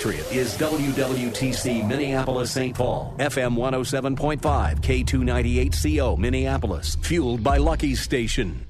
Is WWTC Minneapolis St. Paul, FM 107.5, K298CO Minneapolis, fueled by Lucky Station.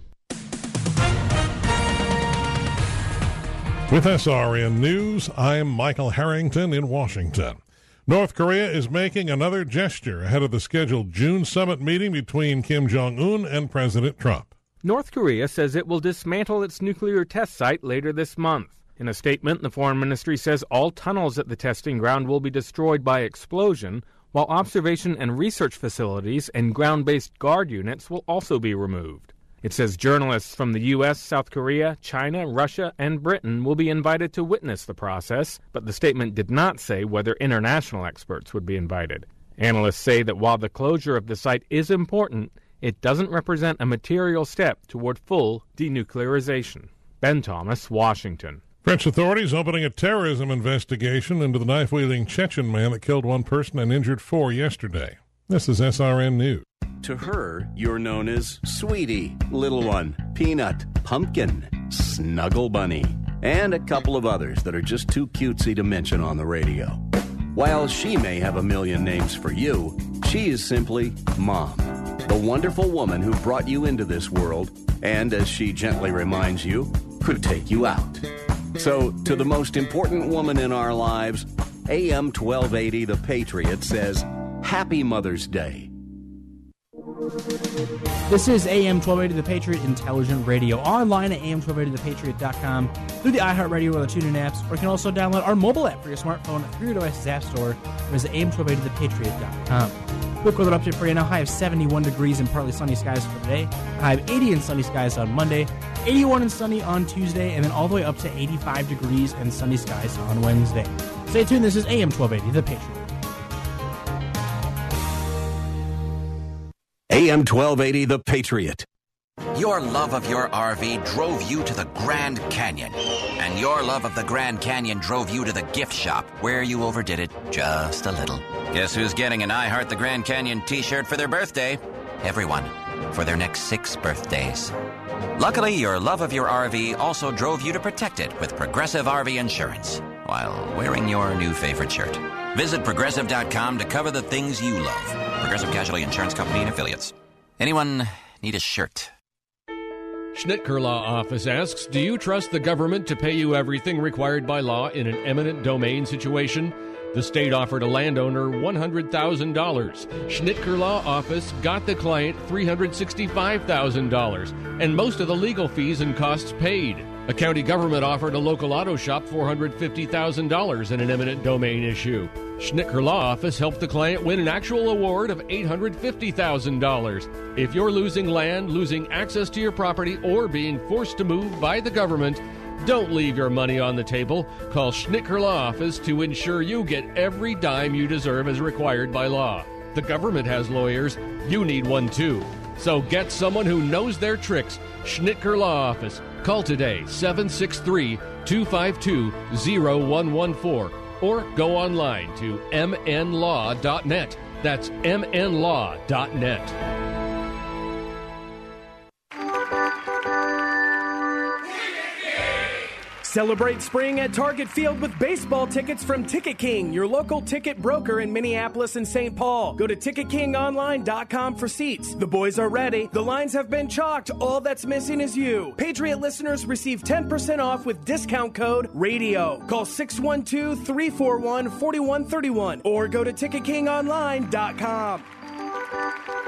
With SRN News, I'm Michael Harrington in Washington. North Korea is making another gesture ahead of the scheduled June summit meeting between Kim Jong un and President Trump. North Korea says it will dismantle its nuclear test site later this month. In a statement, the Foreign Ministry says all tunnels at the testing ground will be destroyed by explosion, while observation and research facilities and ground based guard units will also be removed. It says journalists from the U.S., South Korea, China, Russia, and Britain will be invited to witness the process, but the statement did not say whether international experts would be invited. Analysts say that while the closure of the site is important, it doesn't represent a material step toward full denuclearization. Ben Thomas, Washington. French authorities opening a terrorism investigation into the knife wielding Chechen man that killed one person and injured four yesterday. This is SRN News. To her, you're known as Sweetie, Little One, Peanut, Pumpkin, Snuggle Bunny, and a couple of others that are just too cutesy to mention on the radio. While she may have a million names for you, she is simply Mom, the wonderful woman who brought you into this world, and as she gently reminds you, could take you out. So, to the most important woman in our lives, AM 1280 The Patriot says, Happy Mother's Day. This is AM 1280 The Patriot Intelligent Radio. Online at AM1280ThePatriot.com, through the iHeartRadio or the TuneIn apps, or you can also download our mobile app for your smartphone through your device's App Store, or visit AM1280ThePatriot.com. Quick weather update for you now. High of 71 degrees and partly sunny skies for today. High of 80 and sunny skies on Monday. 81 and sunny on Tuesday, and then all the way up to 85 degrees and sunny skies on Wednesday. Stay tuned. This is AM 1280, The Patriot. AM 1280 The Patriot. Your love of your RV drove you to the Grand Canyon. And your love of the Grand Canyon drove you to the gift shop, where you overdid it just a little. Guess who's getting an I Heart the Grand Canyon t shirt for their birthday? Everyone, for their next six birthdays. Luckily, your love of your RV also drove you to protect it with Progressive RV Insurance while wearing your new favorite shirt. Visit progressive.com to cover the things you love. Progressive Casualty Insurance Company and affiliates. Anyone need a shirt? Schnitker Law Office asks Do you trust the government to pay you everything required by law in an eminent domain situation? The state offered a landowner $100,000. Schnitker Law Office got the client $365,000 and most of the legal fees and costs paid. A county government offered a local auto shop $450,000 in an eminent domain issue. Schnitker Law Office helped the client win an actual award of $850,000. If you're losing land, losing access to your property, or being forced to move by the government, don't leave your money on the table. Call Schnitker Law Office to ensure you get every dime you deserve as required by law. The government has lawyers. You need one too. So get someone who knows their tricks. Schnitker Law Office. Call today 763 252 0114 or go online to mnlaw.net. That's mnlaw.net. Celebrate spring at Target Field with baseball tickets from Ticket King, your local ticket broker in Minneapolis and St. Paul. Go to TicketKingOnline.com for seats. The boys are ready. The lines have been chalked. All that's missing is you. Patriot listeners receive 10% off with discount code RADIO. Call 612 341 4131 or go to TicketKingOnline.com.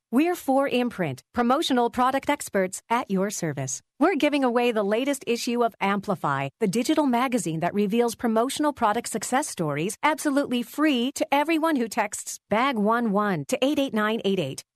We're 4imprint, promotional product experts at your service. We're giving away the latest issue of Amplify, the digital magazine that reveals promotional product success stories absolutely free to everyone who texts BAG11 to 88988.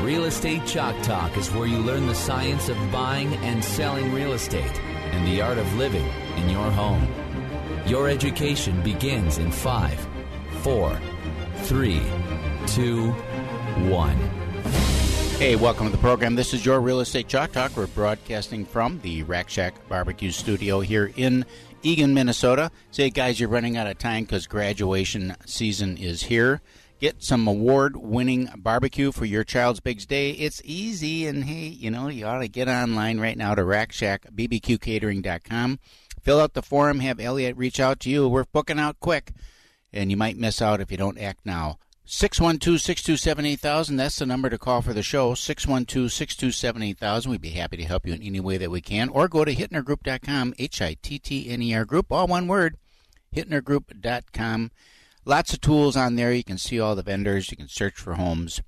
Real Estate Chalk Talk is where you learn the science of buying and selling real estate and the art of living in your home. Your education begins in five, four, three, two, one. Hey, welcome to the program. This is your Real Estate Chalk Talk. We're broadcasting from the Rack Shack Barbecue Studio here in Eagan, Minnesota. Say, guys, you're running out of time because graduation season is here. Get some award winning barbecue for your child's big day. It's easy, and hey, you know, you ought to get online right now to RackShackBBQCatering.com. Fill out the form, have Elliot reach out to you. We're booking out quick, and you might miss out if you don't act now. 612 627 8000. That's the number to call for the show. 612 627 8000. We'd be happy to help you in any way that we can. Or go to hittnergroup.com, H I T T N E R group, all one word, hittnergroup.com. Lots of tools on there. You can see all the vendors. You can search for homes.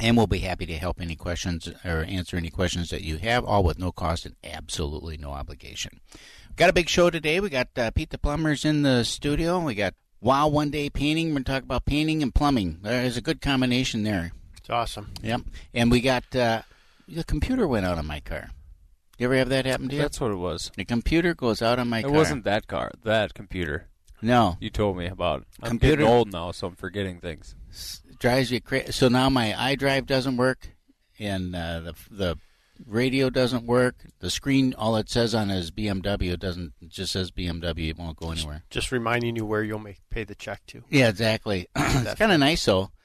And we'll be happy to help any questions or answer any questions that you have, all with no cost and absolutely no obligation. We've got a big show today. We got uh, Pete the Plumber's in the studio. We got Wow One Day Painting. We're going to talk about painting and plumbing. There's a good combination there. It's awesome. Yep. And we got uh, the computer went out on my car. You ever have that happen to you? That's what it was. The computer goes out on my it car. It wasn't that car. That computer. No. You told me about. I'm Computer- getting old now, so I'm forgetting things. drives you crazy. So now my iDrive doesn't work, and uh, the the radio doesn't work. The screen, all it says on is BMW. It doesn't. It just says BMW. It won't go anywhere. Just reminding you where you'll make pay the check to. Yeah, exactly. it's kind of nice though.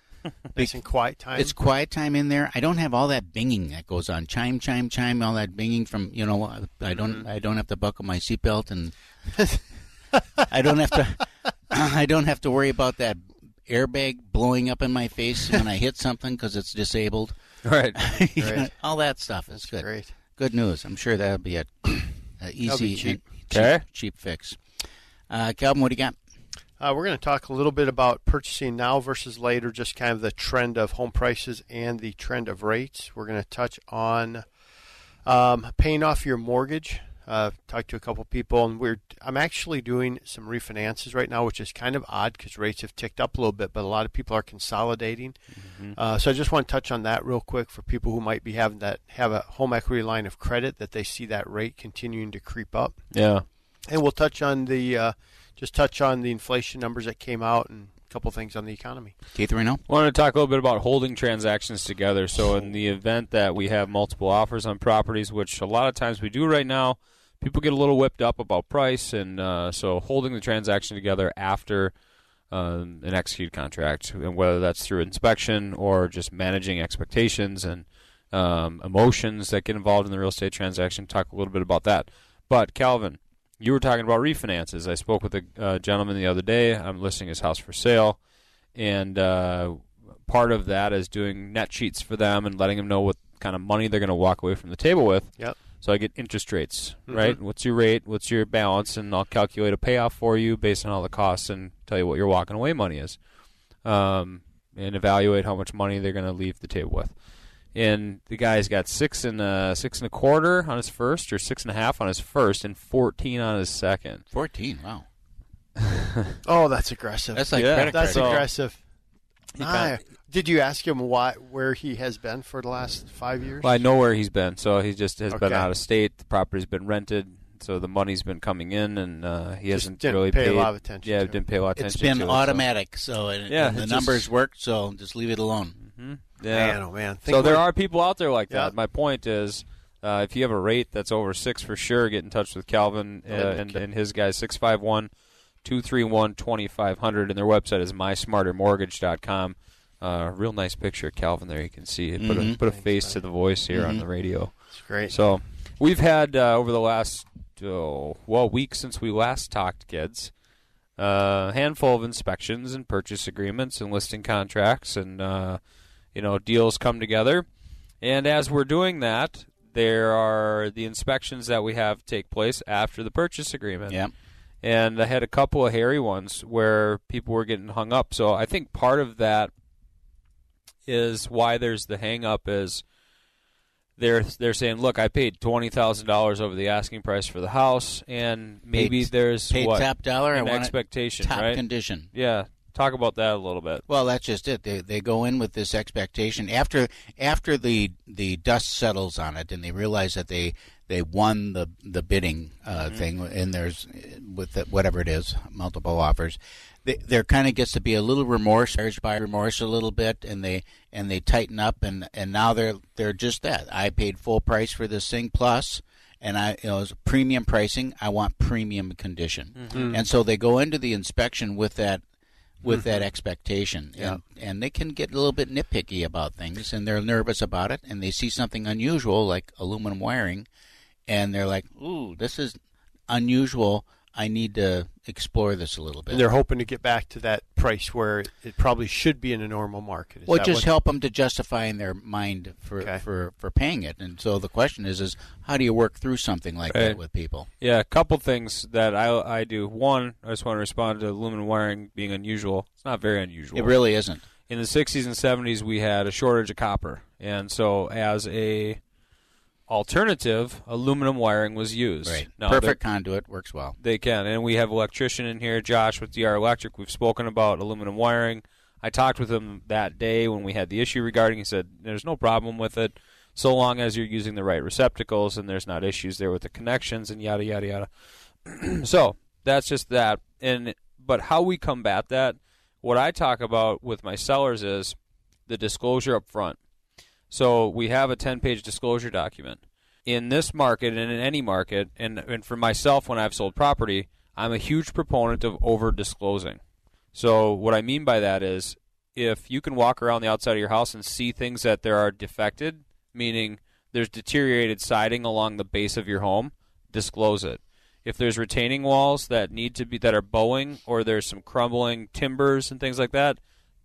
Nice and quiet time. It's quiet time in there. I don't have all that binging that goes on. Chime, chime, chime. All that binging from you know. I don't. I don't have to buckle my seatbelt, and I don't have to. I don't have to worry about that airbag blowing up in my face when I hit something because it's disabled. Right. Right. all that stuff is good. great. Good news. I'm sure that'll be a, a easy, be cheap. cheap, Okay. cheap fix. Uh, Calvin, what do you got? Uh, we're going to talk a little bit about purchasing now versus later, just kind of the trend of home prices and the trend of rates. We're going to touch on um, paying off your mortgage. Uh, talked to a couple people, and we're I'm actually doing some refinances right now, which is kind of odd because rates have ticked up a little bit, but a lot of people are consolidating. Uh, so I just want to touch on that real quick for people who might be having that have a home equity line of credit that they see that rate continuing to creep up. Yeah. And we'll touch on the uh, just touch on the inflation numbers that came out and a couple things on the economy. Keith Reno? I wanted to talk a little bit about holding transactions together. So, in the event that we have multiple offers on properties, which a lot of times we do right now, people get a little whipped up about price, and uh, so holding the transaction together after um, an executed contract, and whether that's through inspection or just managing expectations and um, emotions that get involved in the real estate transaction. Talk a little bit about that. But Calvin, you were talking about refinances. I spoke with a uh, gentleman the other day. I'm listing his house for sale, and uh, part of that is doing net sheets for them and letting them know what kind of money they're going to walk away from the table with. Yep. So I get interest rates, Mhm. right? What's your rate? What's your balance? And I'll calculate a payoff for you based on all the costs and tell you what your walking away money is, um, and evaluate how much money they're going to leave the table with. And the guy's got six and uh, six and a quarter on his first, or six and a half on his first, and fourteen on his second. 14, wow. Oh, that's aggressive. That's like Yeah. credit That's card. So- aggressive. He kinda- did you ask him why where he has been for the last five years? Well, I know where he's been, so he just has been out of state. The property's been rented. so the money's been coming in, and uh, he Just hasn't didn't really pay a lot of attention Yeah, to it. didn't pay a lot of It's attention. been to it, so- automatic, so, and, yeah, and the it's numbers just- work. So just leave it alone. Mm-hmm. Yeah. Man, oh, man. So there are people out there like Yeah. that. My point is, uh, if you have a rate that's over six for sure, get in touch with Calvin uh, and, and his guys, 651 231 2500. And their website is mysmartermortgage.com. Uh, real nice picture of Calvin there. You can see it. Put a, Mhm. put a face to the voice here on Mhm. the radio. It's great. So we've had uh, over the last oh, well week since we last talked, kids, uh, a handful of inspections and purchase agreements and listing contracts and uh, you know deals come together. And as we're doing that, there are the inspections that we have take place after the purchase agreement. Yep. And I had a couple of hairy ones where people were getting hung up. So I think part of that is why there's the hang up is they're they're saying, look, I paid twenty thousand dollars over the asking price for the house, and maybe Paid- there's paid what top dollar, an expectation, top right? condition. Yeah, talk about that a little bit. Well, that's just it. They they go in with this expectation after after the the dust settles on it, and they realize that they they won the the bidding uh, Mm-hmm. thing, and there's with the, whatever it is, multiple offers. They, there kind of gets to be a little remorse, urged by remorse a little bit, and they and they tighten up, and and now they're they're just that. I paid full price for this thing. And I, you know, it's premium pricing. I want premium condition, Mhm. and so they go into the inspection with that with Mhm. that expectation. Yeah. And, and they can get a little bit nitpicky about things and they're nervous about it and they see something unusual like aluminum wiring and they're like, ooh, this is unusual. I need to explore this a little bit. And they're hoping to get back to that price where it probably should be in a normal market. Is well, just what- help them to justify in their mind for, for, for paying it. And so the question is, is how do you work through something like Right. that with people? Yeah, a couple things that I I do. One, I just want to respond to aluminum wiring being unusual. It's not very unusual. It really isn't. In the 60s and 70s, we had a shortage of copper, and so as a alternative, aluminum wiring was used. Right. Now, Perfect conduit works well. They can, and we have electrician in here, Josh with DR Electric. We've spoken about aluminum wiring. I talked with him that day when we had the issue regarding. He said there's no problem with it, so long as you're using the right receptacles and there's not issues there with the connections and yada yada yada. so that's just that. And but how we combat that, what I talk about with my sellers is the disclosure up front. So we have a 10-page disclosure document. In this market and in any market, and, and for myself when I've sold property, I'm a huge proponent of over disclosing. So what I mean by that is if you can walk around the outside of your house and see things that there are defected, meaning there's deteriorated siding along the base of your home, disclose it. If there's retaining walls that need to be that are bowing or there's some crumbling timbers and things like that,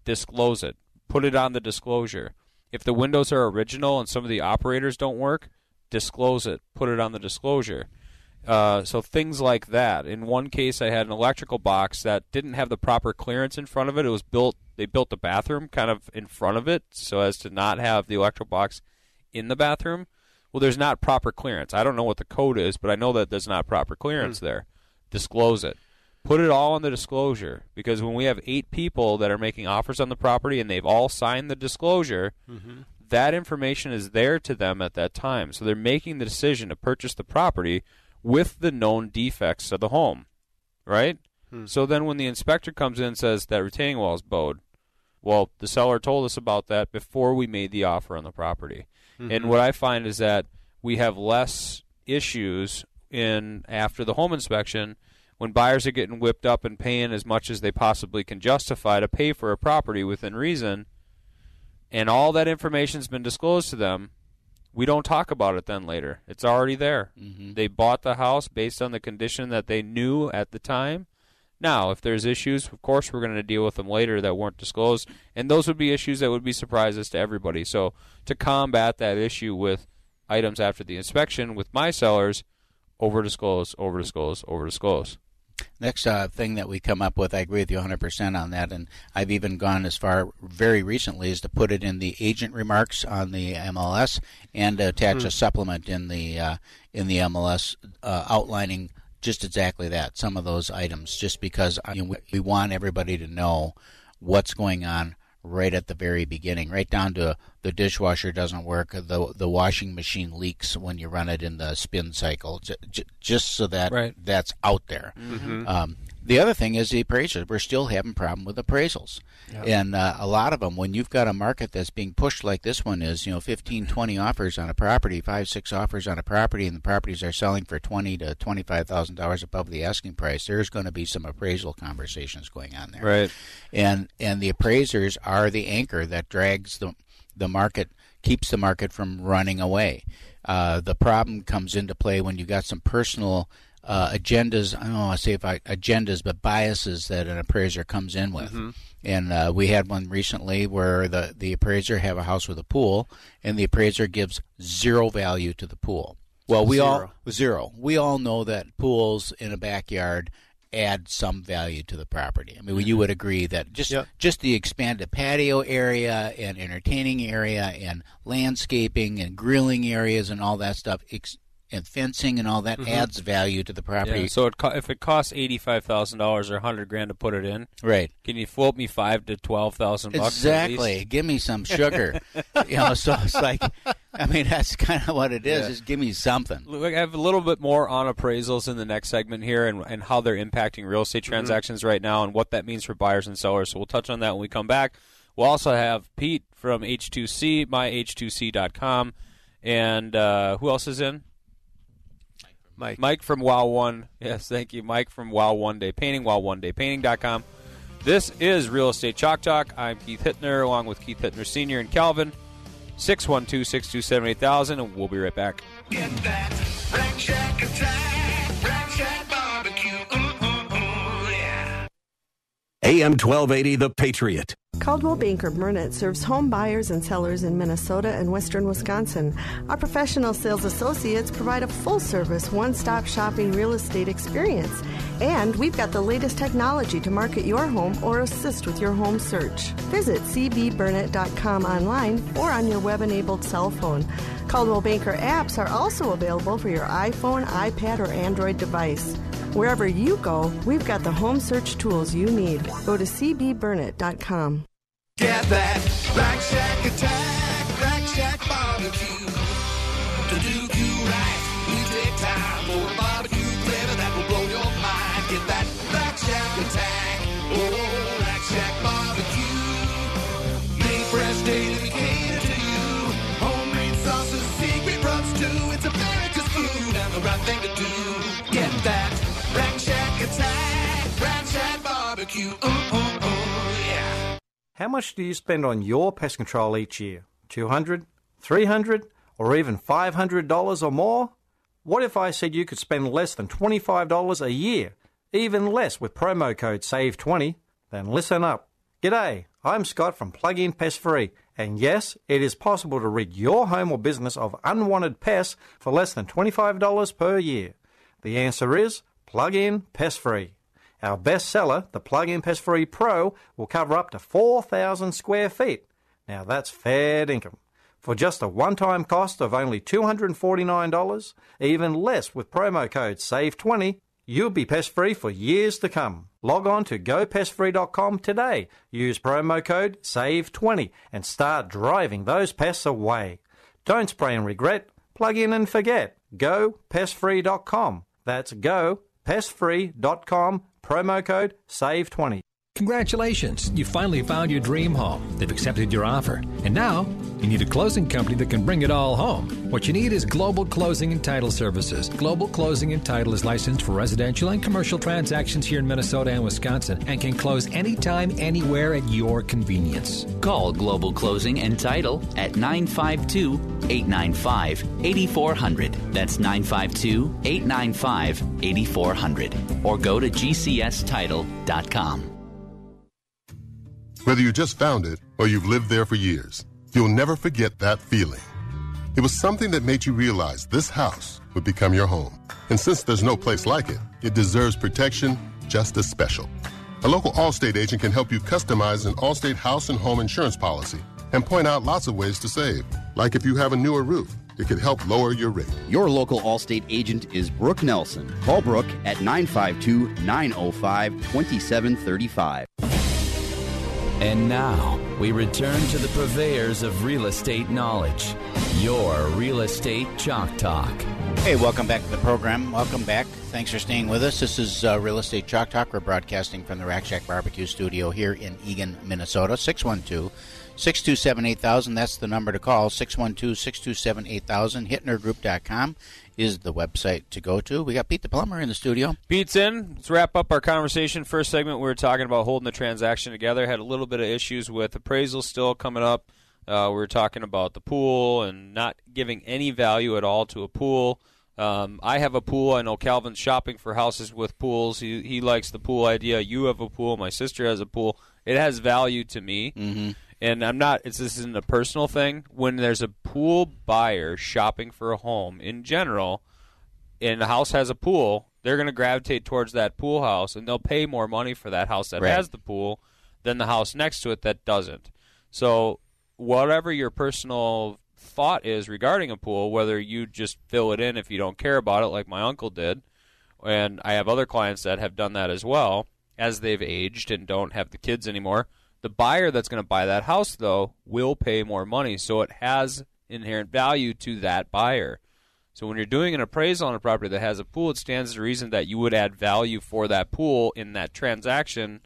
disclose it. Put it on the disclosure. If the windows are original and some of the operators don't work, disclose it. Put it on the disclosure. Uh, so things like that. In one case, I had an electrical box that didn't have the proper clearance in front of it. It was built. They built the bathroom kind of in front of it, so as to not have the electrical box in the bathroom. Well, there's not proper clearance. I don't know what the code is, but I know that there's not proper clearance there. Disclose it. Put it all in the disclosure because when we have eight people that are making offers on the property and they've all signed the disclosure, Mhm. that information is there to them at that time. So they're making the decision to purchase the property with the known defects of the home, right? Hmm. So then when the inspector comes in and says that retaining wall is bowed, well, the seller told us about that before we made the offer on the property. And Mhm. what I find is that we have less issues in after the home inspection when buyers are getting whipped up and paying as much as they possibly can justify to pay for a property within reason and all that information's been disclosed to them we don't talk about it then later. It's already there. Mhm. they bought the house based on the condition that they knew at the time. Now if there's issues of course we're going to deal with them later that weren't disclosed and those would be issues that would be surprises to everybody. So to combat that issue with items after the inspection with my sellers over disclose over disclose over disclose Next uh, thing that we come up with, I agree with you 100% on that, and I've even gone as far very recently as to put it in the agent remarks on the MLS and attach Hmm. a supplement in the uh, in the MLS uh, outlining just exactly that, some of those items, just because you know, we want everybody to know what's going on right at the very beginning, right down to the dishwasher doesn't work, the the washing machine leaks when you run it in the spin cycle, j- j- just so that Right. that's out there. Mhm. Um, the other thing is the appraisals. We're still having problem with appraisals, Yeah. and uh, a lot of them. When you've got a market that's being pushed like this one is, you know, 15, 20 offers on a property, five, six offers on a property, and the properties are selling for twenty to twenty five thousand dollars above the asking price. There's going to be some appraisal conversations going on there, Right. And and the appraisers are the anchor that drags the the market, keeps the market from running away. Uh, the problem comes into play when you've got some personal uh, agendas. I don't want to say if I, agendas, but biases that an appraiser comes in with. Mhm. And uh, we had one recently where the the appraiser have a house with a pool, and the appraiser gives zero value to the pool. Well, we all Zero. zero. We all know that pools in a backyard add some value to the property. I mean, you would agree that just just the expanded patio area and entertaining area and landscaping and grilling areas and all that stuff ex- and fencing and all that Mhm. adds value to the property. Yeah, so it co- if it costs eighty five thousand dollars or hundred grand to put it in, Right. Can you float me five to twelve thousand bucks? at least? Exactly. Give me some sugar. you know, so it's like, I mean, that's kind of what it is. Yeah. Just give me something. Look, I have a little bit more on appraisals in the next segment here and, and how they're impacting real estate Mm-hmm. transactions right now and what that means for buyers and sellers. So we'll touch on that when we come back. We'll also have Pete from H2C, myh2c.com. And uh, who else is in? Mike. Mike from Wow One. Yes, thank you. Mike from Wow One Day Painting, WowOneDayPainting.com. This is Real Estate Chalk Talk. I'm Keith Hittner along with Keith Hittner Sr. and Calvin. 612 627 8000, and we'll be right back. AM 1280, The Patriot. Coldwell Banker Burnett serves home buyers and sellers in Minnesota and western Wisconsin. Our professional sales associates provide a full service, one stop shopping real estate experience. And we've got the latest technology to market your home or assist with your home search. Visit cbburnett.com online or on your web enabled cell phone. Coldwell Banker apps are also available for your iPhone, iPad, or Android device. Wherever you go, we've got the home search tools you need. Go to cbburnett.com. Get that Rack Shack attack, Rack Shack barbecue. To do you right, we take time for a barbecue flavor that will blow your mind. Get that Rack Shack attack, oh Rack Shack barbecue. Made fresh daily, we cater to you. Homemade sauces, secret rubs too. It's America's food and the right thing to do. Barbecue. Ooh, ooh, ooh, yeah. How much do you spend on your pest control each year? 200, 300, or even $500 or more? What if I said you could spend less than $25 a year, even less with promo code SAVE20? Then listen up. G'day, I'm Scott from Plug-in Pest Free, and yes, it is possible to rid your home or business of unwanted pests for less than $25 per year. The answer is Plug-in Pest Free. Our bestseller, the Plug-in Pest Free Pro, will cover up to 4,000 square feet. Now that's fair income. For just a one-time cost of only $249, even less with promo code SAVE20, you'll be pest-free for years to come. Log on to gopestfree.com today, use promo code SAVE20 and start driving those pests away. Don't spray and regret, plug in and forget. GoPestFree.com. That's GoPestFree.com, promo code SAVE20. Congratulations, you finally found your dream home. They've accepted your offer. And now, you need a closing company that can bring it all home. What you need is Global Closing and Title Services. Global Closing and Title is licensed for residential and commercial transactions here in Minnesota and Wisconsin and can close anytime, anywhere at your convenience. Call Global Closing and Title at 952 895 8400. That's 952 895 8400. Or go to gcstitle.com. Whether you just found it or you've lived there for years, you'll never forget that feeling. It was something that made you realize this house would become your home. And since there's no place like it, it deserves protection just as special. A local Allstate agent can help you customize an Allstate house and home insurance policy and point out lots of ways to save. Like if you have a newer roof, it could help lower your rate. Your local Allstate agent is Brooke Nelson. Call Brooke at 952 905 2735. And now we return to the purveyors of real estate knowledge. Your Real Estate Chalk Talk. Hey, welcome back to the program. Welcome back. Thanks for staying with us. This is uh, Real Estate Chalk Talk. We're broadcasting from the Rack Shack Barbecue Studio here in Eagan, Minnesota. 612 627 8000. That's the number to call. 612 627 8000. HittnerGroup.com is the website to go to. We got Pete the Plumber in the studio. Pete's in. Let's wrap up our conversation. First segment, we were talking about holding the transaction together. Had a little bit of issues with appraisal still coming up. Uh, we were talking about the pool and not giving any value at all to a pool. Um, I have a pool. I know Calvin's shopping for houses with pools. He he likes the pool idea. You have a pool. My sister has a pool. It has value to me. Mm-hmm. And I'm not. It's, this isn't a personal thing. When there's a pool buyer shopping for a home in general, and the house has a pool, they're going to gravitate towards that pool house, and they'll pay more money for that house that Right. has the pool than the house next to it that doesn't. So, whatever your personal thought is regarding a pool, whether you just fill it in if you don't care about it, like my uncle did, and I have other clients that have done that as well as they've aged and don't have the kids anymore. The buyer that's going to buy that house, though, will pay more money, so it has inherent value to that buyer. So when you're doing an appraisal on a property that has a pool, it stands to reason that you would add value for that pool in that transaction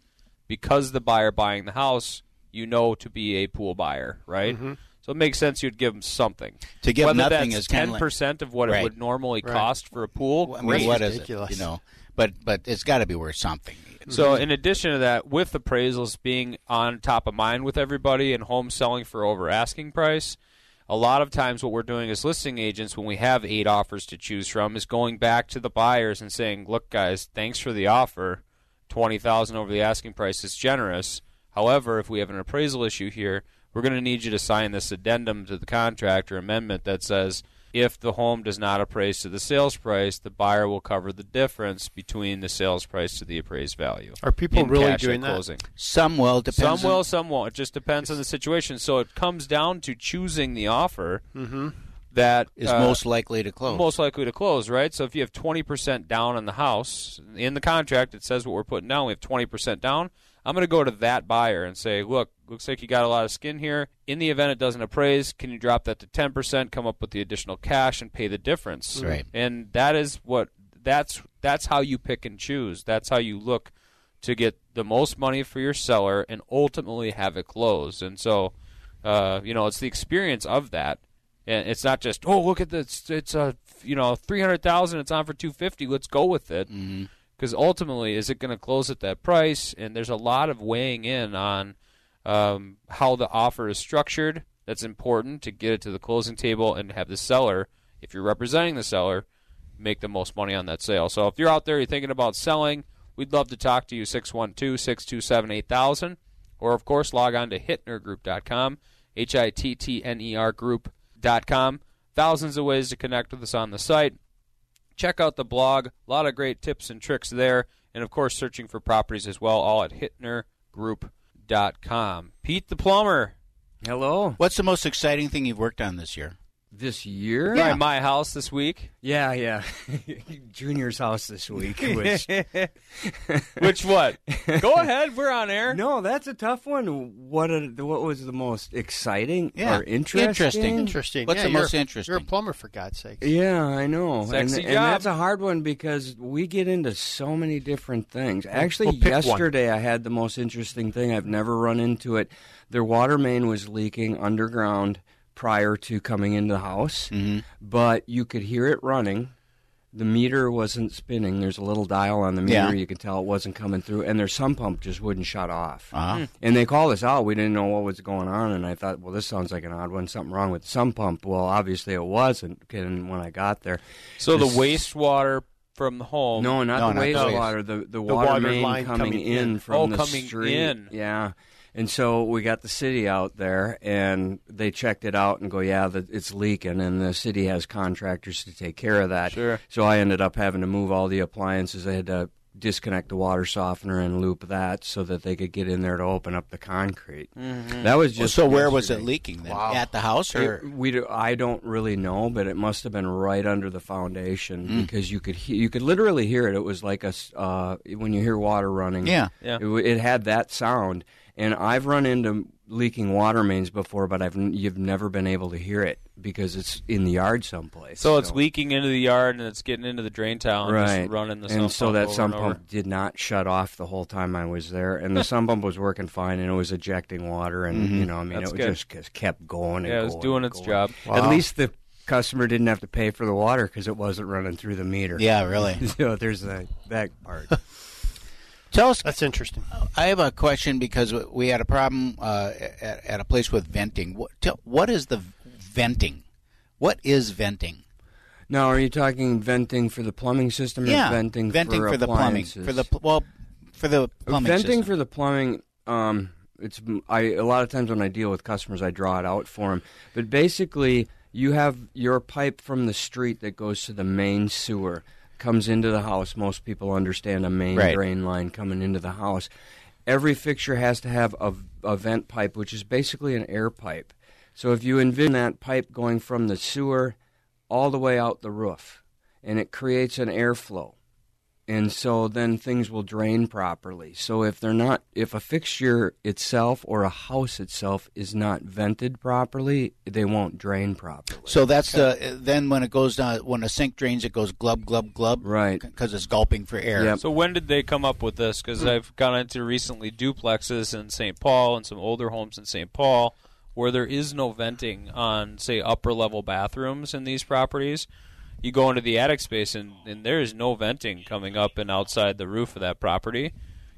because the buyer buying the house, you know to be a pool buyer, right? Mhm. So it makes sense you'd give them something. To give Whether nothing that's is ten percent of what Right. it would normally Right. cost for a pool. I mean, great. what is it? You know, but but it's got to be worth something. So, mm-hmm. in addition to that, with appraisals being on top of mind with everybody and home selling for over asking price, a lot of times what we're doing as listing agents when we have eight offers to choose from is going back to the buyers and saying, "Look, guys, thanks for the offer. Twenty thousand over the asking price is generous. However, if we have an appraisal issue here, we're going to need you to sign this addendum to the contract or amendment that says." If the home does not appraise to the sales price, the buyer will cover the difference between the sales price to the appraised value. Are people in really cash at doing that? closing. Some will. Depends. Some on- will, some won't. It just depends on the situation. So it comes down to choosing the offer Mhm. that Is uh, most likely to close. Most likely to close, right? So if you have twenty percent down on the house in the contract, it says what we're putting down. We have twenty percent down. I'm going to go to that buyer and say, "Look, looks like you got a lot of skin here. In the event it doesn't appraise, can you drop that to ten percent? Come up with the additional cash and pay the difference." Right. And that is what that's that's how you pick and choose. That's how you look to get the most money for your seller and ultimately have it closed. And so, uh, you know, it's the experience of that. And it's not just, oh, look at this. It's a, you know, three hundred thousand. It's on for two fifty. Let's go with it. Because ultimately, is it going to close at that price? And there's a lot of weighing in on um, how the offer is structured. That's important to get it to the closing table and have the seller, if you're representing the seller, make the most money on that sale. So if you're out there, you're thinking about selling, we'd love to talk to you, 612 627 8000. Or, of course, log on to hittnergroup.com, H I T T N E R group.com. Thousands of ways to connect with us on the site. Check out the blog. A lot of great tips and tricks there. And, of course, searching for properties as well, all at hittnergroup.com. Pete the Plumber. Hello. What's the most exciting thing you've worked on this year? This year? By my house this week. Yeah, yeah. Junior's house this week. Which, Which what? Go ahead. We're on air. No, that's a tough one. What uh, a, what was the most exciting Yeah, or interesting? interesting. Interesting. What's Yeah, the most interesting? You're a plumber, for God's sake. Yeah, I know. Sexy and, and that's a hard one because we get into so many different things. Actually, well, pick one. yesterday I had the most interesting thing. I've never run into it. Their water main was leaking underground prior to coming into the house, Mm-hmm. but you could hear it running. The meter wasn't spinning. There's a little dial on the meter. Yeah. You could tell it wasn't coming through, and their sump pump just wouldn't shut off. Uh-huh. And they called us out. We didn't know what was going on, and I thought, well, this sounds like an odd one. Something wrong with the sump pump. Well, obviously it wasn't. And when I got there, So the wastewater from the home. no, not No, the not the wastewater. The, the water, water main line coming, coming in, in. from Oh, the coming street. in. Yeah. And so we got the city out there, and they checked it out and go, yeah, the, it's leaking, and the city has contractors to take care of that. Sure. So I ended up having to move all the appliances. I had to disconnect the water softener and loop that so that they could get in there to open up the concrete. Mm-hmm. That was Well, just so where was it leaking then? At the house or It- we do, I don't really know, but it must have been right under the foundation Mm. because you could he, you could literally hear it. It was like a s- uh, when you hear water running. Yeah. Yeah. It, it had that sound, And I've run into leaking water mains before, but I've you've never been able to hear it because it's in the yard someplace. So it's leaking into the yard and it's getting into the drain tile and right, just running the and sump so pump that over sump pump did not shut off the whole time I was there, and the sump pump was working fine, and it was ejecting water, and Mhm. you know, I mean, That's it good. just, just kept going. And Yeah, it was going doing its going. job. At least the customer didn't have to pay for the water because it wasn't running through the meter. Yeah, really. so there's that that part. Tell us. That's interesting. I have a question because we had a problem uh, at, at a place with venting. What, tell, what is the venting? What is venting? Now, are you talking venting for the plumbing system or yeah, venting, venting for, for, the plumbing for the well for the plumbing venting system. for the plumbing um it's i a lot of times when i deal with customers i draw it out for them but basically you have your pipe from the street that goes to the main sewer comes into the house most people understand a main Right. drain line coming into the house every fixture has to have a, a vent pipe which is basically an air pipe so if you envision that pipe going from the sewer all the way out the roof and it creates an airflow and so then things will drain properly. So if they're not, if a fixture itself or a house itself is not vented properly, they won't drain properly. So that's the then when it goes down when a sink drains, it goes glub glub glub. Right. Because it's gulping for air. So when did they come up with this? Because hmm. I've gone into recently duplexes in St. Paul and some older homes in St. Paul where there is no venting on, say, upper level bathrooms in these properties. You go into the attic space and, and there is no venting coming up and outside the roof of that property,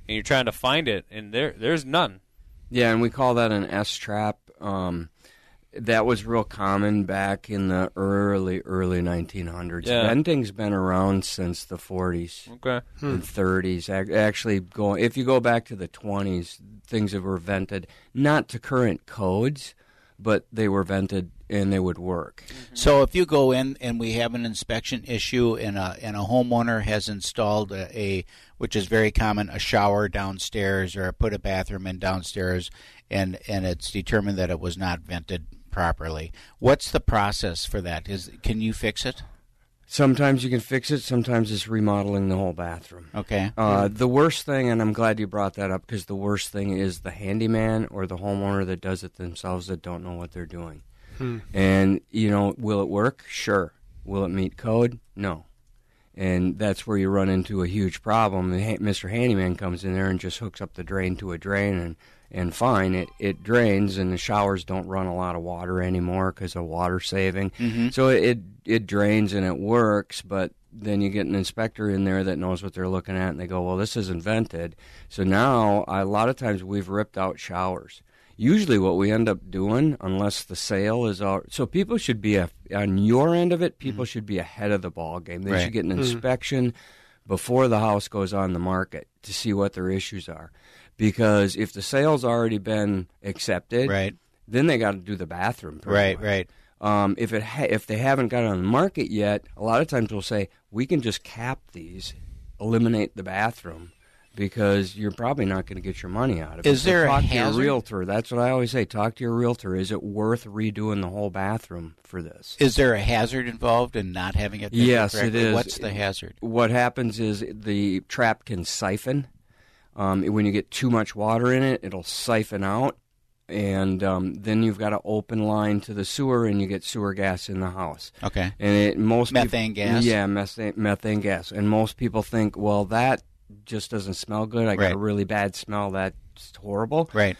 and you're trying to find it, and there there's none. Yeah, and we call that an S trap. Um, that was real common back in the early early 1900s. Yeah. Venting's been around since the 40s Okay. and 30s. Actually, go if you go back to the 20s, things that were vented not to current codes, but they were vented and they would work. So if you go in and we have an inspection issue and a and a homeowner has installed a, a which is very common a shower downstairs or put a bathroom in downstairs and and it's determined that it was not vented properly. What's the process for that? Is can you fix it? Sometimes you can fix it. Sometimes it's remodeling the whole bathroom. Okay. Uh, the worst thing, and I'm glad you brought that up, because the worst thing is the handyman or the homeowner that does it themselves that don't know what they're doing. Hmm. And you know, will it work? Sure. Will it meet code? No. And that's where you run into a huge problem. The Mr. Handyman comes in there and just hooks up the drain to a drain, and and fine, it it drains, and the showers don't run a lot of water anymore because of water saving. Mhm. So it it drains and it works, but then you get an inspector in there that knows what they're looking at, and they go, "Well, this isn't vented." So now a lot of times we've ripped out showers. Usually, what we end up doing, unless the sale is out, so people should be a, on your end of it. People should be ahead of the ball game. They Right. should get an Mhm. inspection before the house goes on the market to see what their issues are. Because if the sale's already been accepted, Right. then they got to do the bathroom. Right, much. right. Um, if it ha- if they haven't got it on the market yet, a lot of times we'll say we can just cap these, eliminate the bathroom, because you're probably not going to get your money out of it. Is So there a talk to hazard? your realtor? That's what I always say. Talk to your realtor. Is it worth redoing the whole bathroom for this? Is there a hazard involved in not having it? Yes, it correctly? is. What's the hazard? What happens is the trap can siphon. Um, when you get too much water in it, it'll siphon out, and um, then you've got an open line to the sewer, and you get sewer gas in the house. Okay. And it most peop- Methane gas? Yeah, methane, methane gas. And most people think, well, that just doesn't smell good. I got a really bad smell. That's horrible. Right.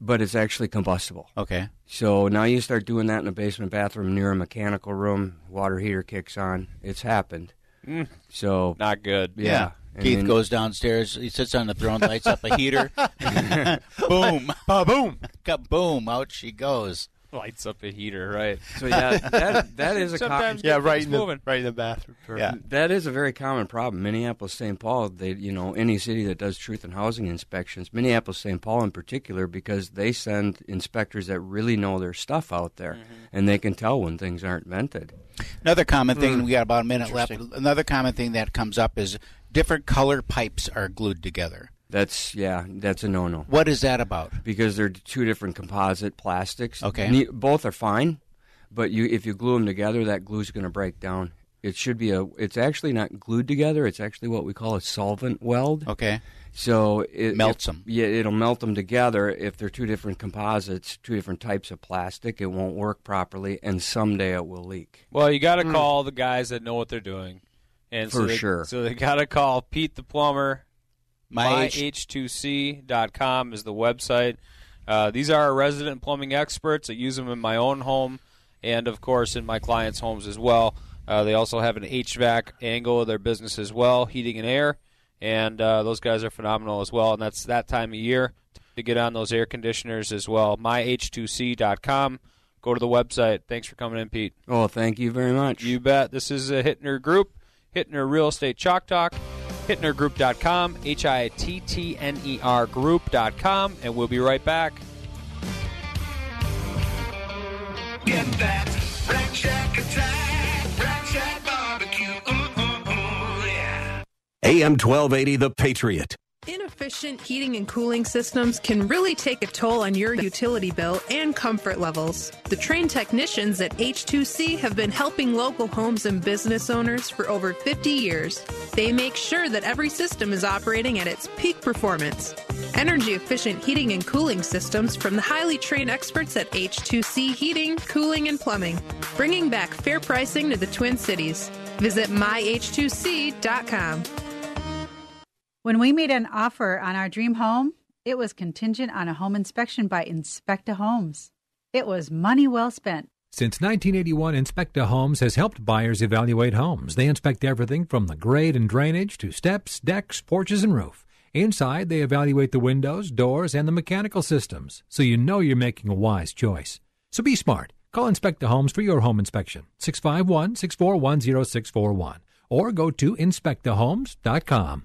But it's actually combustible. Okay. So now you start doing that in a basement bathroom near a mechanical room. Water heater kicks on. It's happened. Mm. So Not good. Yeah. And Keith then- goes downstairs. He sits on the throne, lights up a heater. boom, boom, boom! Out she goes. Lights up a heater, right? So yeah, that that is a com- Yeah, right things in the right in the bathroom. Yeah. That is a very common problem. Minneapolis, St. Paul, they, you know, any city that does truth and housing inspections, Minneapolis, St. Paul in particular, because they send inspectors that really know their stuff out there, and they can tell when things aren't vented. Another common thing. Hmm. We got about a minute left. Another common thing that comes up is different color pipes are glued together. That's yeah, that's a no-no. What is that about? Because they're two different composite plastics. Okay. Ne- both are fine, but you if you glue them together, that glue's going to break down. It should be a. It's actually not glued together. It's actually what we call a solvent weld. Okay. So it Melts if- 'em. Yeah, it'll melt them together. If they're two different composites, two different types of plastic, it won't work properly, and someday it will leak. Well, you got to hmm. call the guys that know what they're doing, and so For they, sure. So they got to call Pete the plumber. My H- MyH2C.com is the website. Uh, these are our resident plumbing experts. I use them in my own home, and of course in my clients' homes as well. Uh, they also have an HVAC angle of their business as well, heating and air, and uh, those guys are phenomenal as well. And that's that time of year to get on those air conditioners as well. MyH2C.com. Go to the website. Thanks for coming in, Pete. Oh, thank you very much. You bet. This is a Hittner Group, Hittner Real Estate Chalk Talk, HittnerGroup.com, H I T T N E R Group.com, and we'll be right back. Get that Rack Shack attack, Rack Shack barbecue. Ooh, ooh, ooh, yeah. AM 1280, The Patriot. Inefficient heating and cooling systems can really take a toll on your utility bill and comfort levels. The trained technicians at H2C have been helping local homes and business owners for over 50 years. They make sure that every system is operating at its peak performance. Energy efficient heating and cooling systems from the highly trained experts at H2C Heating, Cooling, and Plumbing, bringing back fair pricing to the Twin Cities. Visit myh2c.com. When we made an offer on our dream home, it was contingent on a home inspection by Inspecta Homes. It was money well spent. Since 1981, Inspecta Homes has helped buyers evaluate homes. They inspect everything from the grade and drainage to steps, decks, porches, and roof. Inside, they evaluate the windows, doors, and the mechanical systems, so you know you're making a wise choice. So be smart. Call Inspecta Homes for your home inspection, 651 641 0641, or go to inspectahomes.com.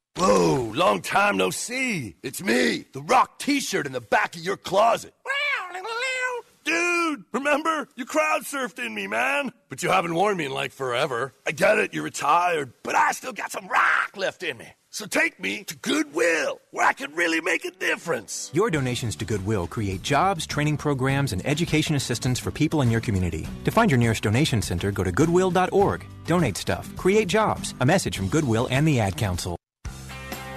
Whoa, long time no see. It's me, the rock t shirt in the back of your closet. Dude, remember? You crowd surfed in me, man. But you haven't worn me in like forever. I get it, you're retired, but I still got some rock left in me. So take me to Goodwill, where I can really make a difference. Your donations to Goodwill create jobs, training programs, and education assistance for people in your community. To find your nearest donation center, go to goodwill.org. Donate stuff, create jobs. A message from Goodwill and the Ad Council.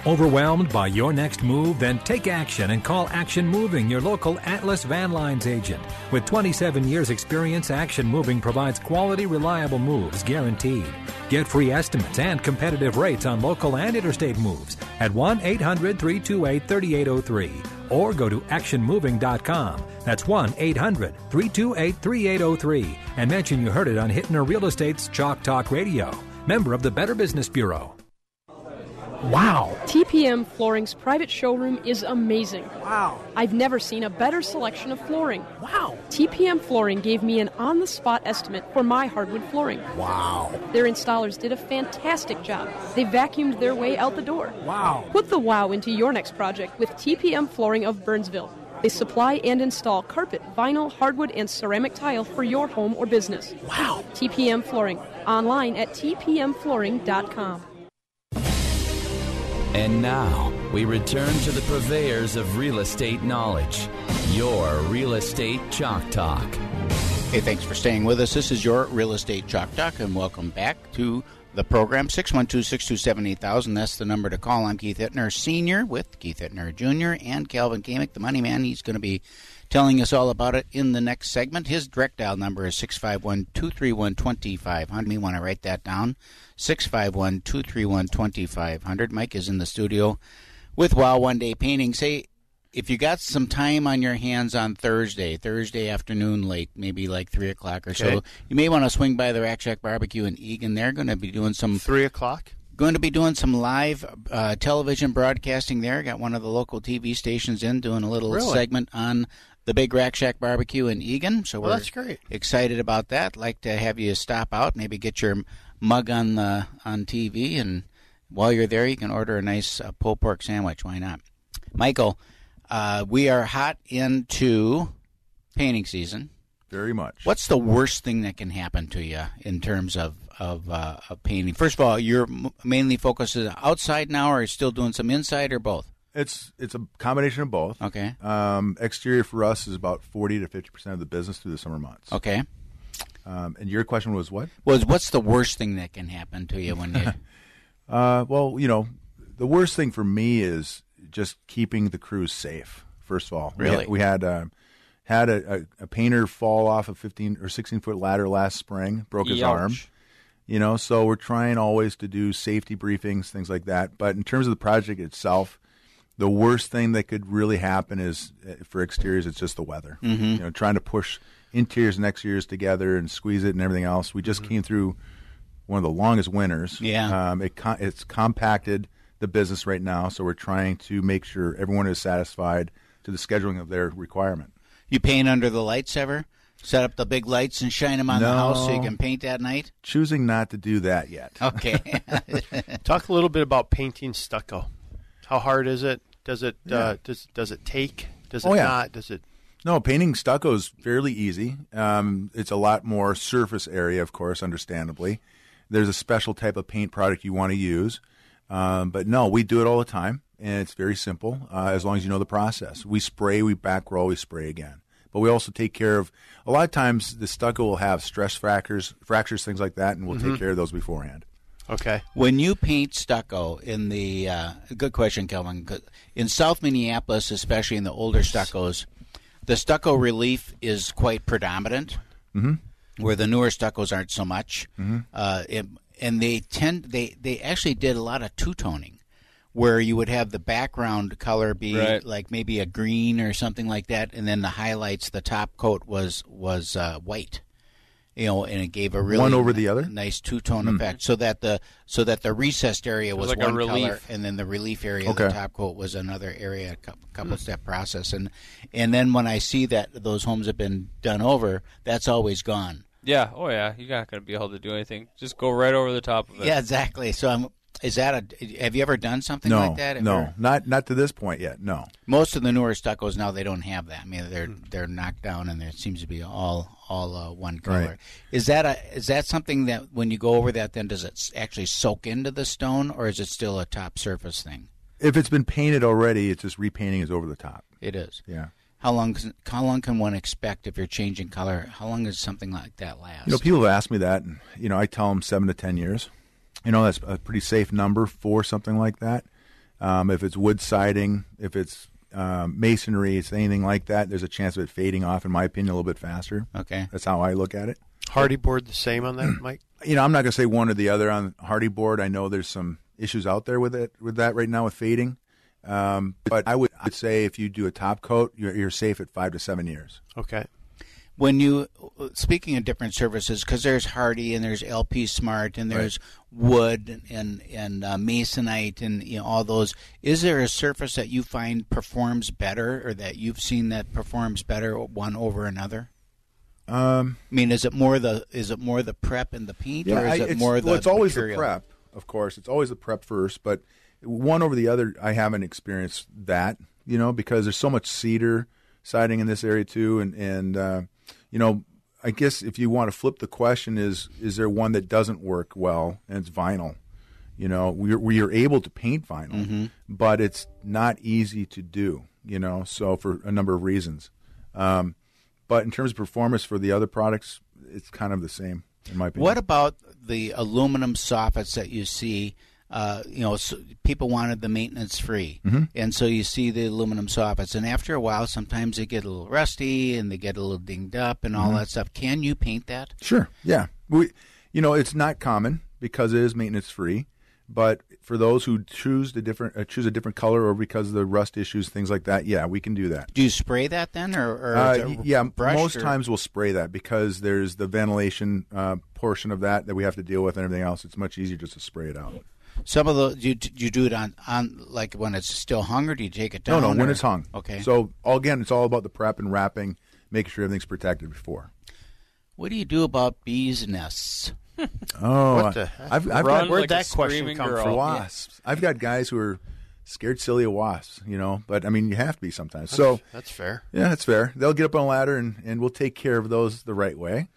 Overwhelmed by your next move? Then take action and call Action Moving, your local Atlas Van Lines agent. With 27 years' experience, Action Moving provides quality, reliable moves guaranteed. Get free estimates and competitive rates on local and interstate moves at 1 800 328 3803 or go to actionmoving.com. That's 1 800 328 3803 and mention you heard it on Hittner Real Estate's Chalk Talk Radio. Member of the Better Business Bureau. Wow. TPM Flooring's private showroom is amazing. Wow. I've never seen a better selection of flooring. Wow. TPM Flooring gave me an on the spot estimate for my hardwood flooring. Wow. Their installers did a fantastic job. They vacuumed their way out the door. Wow. Put the wow into your next project with TPM Flooring of Burnsville. They supply and install carpet, vinyl, hardwood, and ceramic tile for your home or business. Wow. TPM Flooring. Online at tpmflooring.com. And now we return to the purveyors of real estate knowledge. Your Real Estate Chalk Talk. Hey, thanks for staying with us. This is your Real Estate Chalk Talk, and welcome back to the program. 612 627 8000. That's the number to call. I'm Keith Hittner, Sr., with Keith Hittner Jr. and Calvin Kamick, the money man. He's going to be telling us all about it in the next segment. His direct dial number is 651 231 2500. You want to write that down 651 231 2500. Mike is in the studio with Wow One Day Painting. Say, if you got some time on your hands on Thursday, Thursday afternoon late, maybe like 3 o'clock or so, you may want to swing by the Rack Shack Barbecue in Eagan. They're going to be doing some. 3 o'clock? Going to be doing some live uh, television broadcasting there. Got one of the local TV stations in doing a little Really? segment on the Big Rack Shack Barbecue in Eagan. So we're that's great. excited about that. Like to have you stop out, maybe get your mug on the on TV and While you're there, you can order a nice uh, pulled pork sandwich. Why not? Michael, uh, we are hot into painting season. Very much. What's the worst thing that can happen to you in terms of of, uh, of painting? First of all, you're mainly focused outside now, or are you still doing some inside, or both? It's it's a combination of both. Okay. Um, exterior for us is about forty to fifty percent of the business through the summer months. Okay. Um, and your question was what? Was what's the worst thing that can happen to you when you? Uh, well, you know, the worst thing for me is just keeping the crews safe. First of all, We Really? had- we had uh, had a, a, a painter fall off a fifteen or sixteen foot ladder last spring, broke his arm. You know, so we're trying always to do safety briefings, things like that. But in terms of the project itself, the worst thing that could really happen is uh, for exteriors, it's just the weather. Mhm. You know, trying to push interiors and exteriors together and squeeze it and everything else. We just came through one of the longest winters. Yeah. um, it co- it's compacted the business right now, so we're trying to make sure everyone is satisfied to the scheduling of their requirement. You paint under the lights ever? Set up the big lights and shine them on the house so you can paint at night. Choosing not to do that yet. Okay. Talk a little bit about painting stucco. How hard is it? Does it Yeah. uh, does does it take? Does it Oh, yeah. not? Does it? No, painting stucco is fairly easy. Um, it's a lot more surface area, of course, understandably. There's a special type of paint product you want to use. Um, but no, we do it all the time, and it's very simple uh, as long as you know the process. We spray, we back roll, we spray again. But we also take care of, a lot of times the stucco will have stress fractures, fractures, things like that, and we'll Mhm. take care of those beforehand. Okay. When you paint stucco in the uh, good question, Kelvin. In South Minneapolis, especially in the older stuccos, the stucco relief is quite predominant. Mhm. Where the newer stuccos aren't so much, Mhm. uh, it- and they tend they they actually did a lot of two toning, where you would have the background color be Right. like maybe a green or something like that, and then the highlights, the top coat was was uh, white. You know, and it gave a really One over the other? nice two tone Hmm. effect, so that the so that the recessed area was was, like a one color, relief. and then the relief area, Okay. the top coat was another area, a couple, couple step process, and and then when I see that those homes have been done over, that's always gone. Yeah. Oh yeah. You're not going to be able to do anything. Just go right over the top of it. Yeah, exactly. So I'm. Is that a? Have you ever done something no, like that? Have no, not not to this point yet. No. Most of the newer stuccos now they don't have that. I mean, they're they're knocked down and there seems to be all all uh, one color. Right. Is that a is that something that when you go over that, then does it actually soak into the stone, or is it still a top surface thing? If it's been painted already, it's just repainting is over the top. It is. Yeah. How long? can- How long can one expect if you're changing color? How long does something like that last? You know, people have asked me that, and you know, I tell them seven to ten years. You know, that's a pretty safe number for something like that. Um, if it's wood siding, if it's um, masonry, it's anything like that. There's a chance of it fading off, in my opinion, a little bit faster. Okay, that's how I look at it. Hardie board the same on that, Mike? You know, I'm not going to say one or the other on Hardie board. I know there's some issues out there with it with that right now with fading. Um, but I would, I would say if you do a top coat, you're, you're safe at five to seven years. Okay. When you speaking of different services because there's Hardie and there's lp smart and there's wood and and uh, masonite and you know all those is there a surface that you find performs better or that you've seen that performs better one over another Um, i mean is it more the is it more the prep and the paint or is I- it it's, more the well, it's always material? the prep, of course. It's always the prep first, but one over the other, I haven't experienced that. You know, because there's so much cedar siding in this area too, and and uh, you know, I guess if you want to flip the question, is is there one that doesn't work well, and it's vinyl. You know, we we are able to paint vinyl, Mhm. but it's not easy to do. You know, so for a number of reasons. Um, but in terms of performance for the other products, it's kind of the same in my opinion. What about the aluminum soffits that you see? Uh, you know, so people wanted the maintenance free, Mhm. and so you see the aluminum soffits, and after a while, sometimes they get a little rusty and they get a little dinged up and all Mhm. that stuff. Can you paint that? Sure. Yeah. We, you know, it's not common because it is maintenance free. But for those who choose the different, uh, choose a different color, or because of the rust issues, things like that, yeah, we can do that. Do you spray that then, or, or Uh, is it y- yeah, most or- times we'll spray that because there's the ventilation uh, portion of that that we have to deal with, and everything else. It's much easier just to spray it out. Some of the you, do you do it on on like when it's still hung, or do you take it down? no, no, when or- it's hung. Okay. So all, again, it's all about the prep and wrapping, making sure everything's protected before. What do you do about bees' nests? Oh, What the heck? I've, I've Run got Where'd like that question come girl. from? wasps. I've got guys who are scared silly of wasps, you know. But I mean, you have to be sometimes. so that's fair. Yeah, that's fair. They'll get up on a ladder, and, and we'll take care of those the right way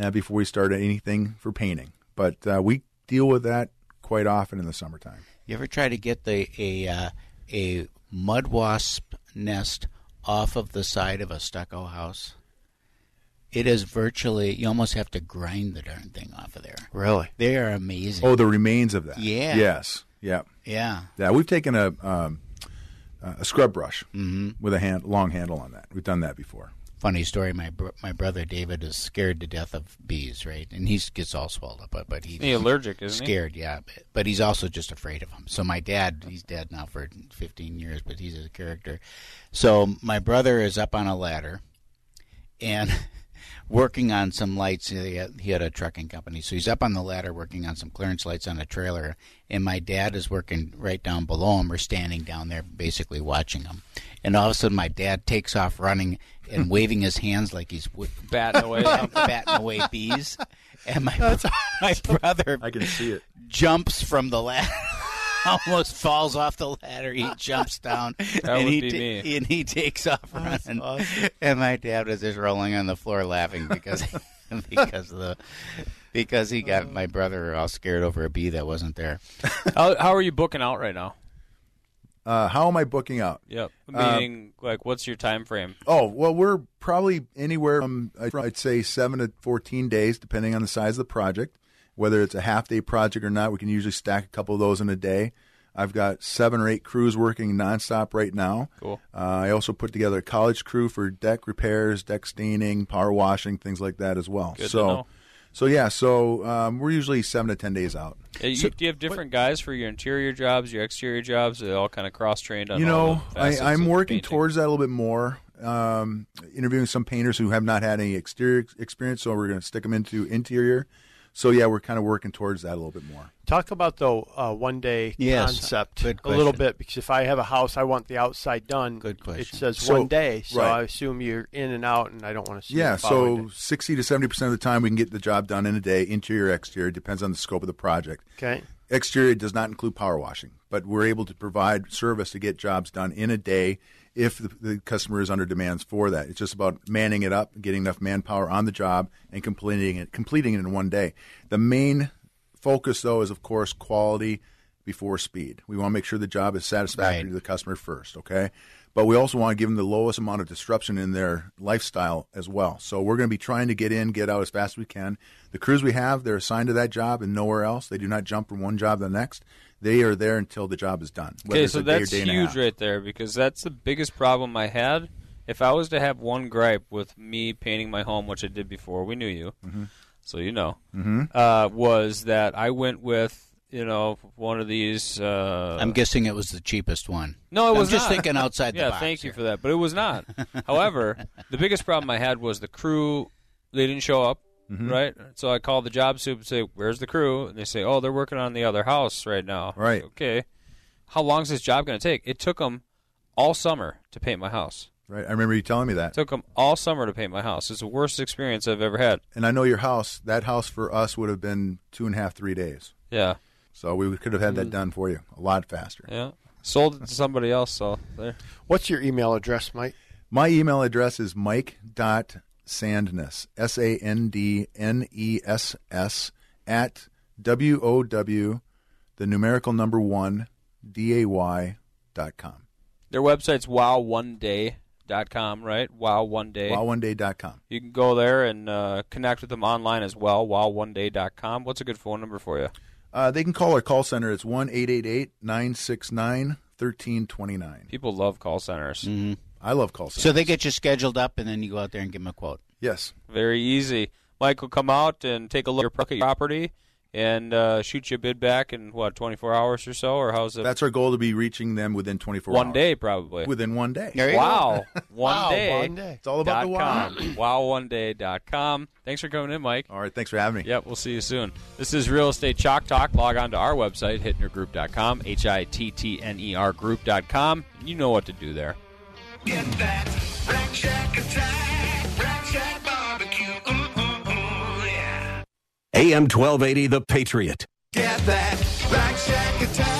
uh, before we start anything for painting. But uh, we deal with that quite often in the summertime. You ever try to get the a uh, a mud wasp nest off of the side of a stucco house? It is virtually you almost have to grind the darn thing off of there. Really? They are amazing. Oh, the remains of that. Yeah. Yes. Yeah. Yeah. Yeah. We've taken a um, a scrub brush Mhm. with a hand, long handle on that. We've done that before. Funny story. My br- my brother David is scared to death of bees, right? And he gets all swelled up, but he's He allergic, isn't he? scared, yeah. But, but he's also just afraid of them. So my dad, he's dead now for 15 years, but he's a character. So my brother is up on a ladder, and working on some lights. He had, he had a trucking company, so he's up on the ladder working on some clearance lights on a trailer. And my dad is working right down below him, or standing down there, basically watching him. And all of a sudden, my dad takes off running and waving his hands like he's w- Batting away. batting away bees. And my my brother, I can see it, jumps from the ladder. Almost falls off the ladder. He jumps down, That and would he be ta- me. and he takes off running. And my dad was just rolling on the floor laughing because because of the because he got my brother all scared over a bee that wasn't there. how, how are you booking out right now? Uh, how am I booking out? Yep. Uh, Meaning, like, what's your time frame? Oh well, we're probably anywhere from I'd say seven to fourteen days, depending on the size of the project. Whether it's a half day project or not, we can usually stack a couple of those in a day. I've got seven or eight crews working nonstop right now. Cool. Uh, I also put together a college crew for deck repairs, deck staining, power washing, things like that as well. Good so, so yeah, so um, we're usually seven to ten days out. Uh, you, do you have different guys for your interior jobs, your exterior jobs? They all kind of cross trained on you all know, the I, I'm of working painting. towards that a little bit more. Um, interviewing some painters who have not had any exterior experience, so we're going to stick them into interior. So yeah, we're kind of working towards that a little bit more. Talk about the uh, one day Yes, concept a little bit because if I have a house, I want the outside done. Good question. It says So- one day, so right. I assume you're in and out, and I don't want to see. Yeah, the following so sixty to seventy percent of the time we can get the job done in a day, interior, exterior, depends on the scope of the project. Okay. Exterior does not include power washing, but we're able to provide service to get jobs done in a day if the, the customer is under demands for that. It's just about manning it up, getting enough manpower on the job, and completing it, completing it in one day. The main focus, though, is of course quality before speed. We want to make sure the job is satisfactory to the customer first, okay? But we also want to give them the lowest amount of disruption in their lifestyle as well. So we're going to be trying to get in, get out as fast as we can. The crews we have, they're assigned to that job and nowhere else. They do not jump from one job to the next. They are there until the job is done. Okay, so a day that's day huge right there because that's the biggest problem I had. If I was to have one gripe with me painting my home, which I did before, we knew you, Mhm. so you know, Mhm. uh, was that I went with you know one of these. Uh, I'm guessing it was the cheapest one. No, it I'm was just not. thinking outside the yeah, box thank you for that, but it was not. However, the biggest problem I had was the crew. They didn't show up, Mhm. right? So I call the job soup and say, "Where's the crew?" And they say, "Oh, they're working on the other house right now." Right. Okay. How long is this job going to take? It took them all summer to paint my house. Right. I remember you telling me that. It took them all summer to paint my house. It's the worst experience I've ever had. And I know your house. That house for us would have been two and a half, three days. Yeah. So we could have had that Mm. done for you a lot faster. Yeah. Sold it to somebody else. So there. What's your email address, Mike? My email address is mike.sandness, S A N D N E S S, at W O W, the numerical number one, D A Y dot com. Their website's wowoneday.com, right? Wow one day. WowOneDay.com. You can go there and uh, connect with them online as well. Wowoneday.com. What's a good phone number for you? Uh, they can call our call center. It's 1 969 1329. People love call centers. Mhm. I love call centers. So they get you scheduled up, and then you go out there and give them a quote. Yes. Very easy. Mike will come out and take a look at your property and uh, shoot you a bid back in what 24 hours or so, or how's it? That's our goal to be reaching them within 24 one hours. day, probably. Within one day. wow, one Wow, day. one day. It's all about the dot wow. com. Wowoneday.com. Thanks for coming in, Mike. All right, thanks for having me. Yep, we'll see you soon. This is Real Estate Chalk Talk. Log on to our website, hittnergroup.com, H I T T N E R group.com. You know what to do there get that. Rack Shack attack, Rack Shack barbecue. Ooh, ooh, ooh, yeah. AM 1280, The Patriot. Get that Rack Shack attack.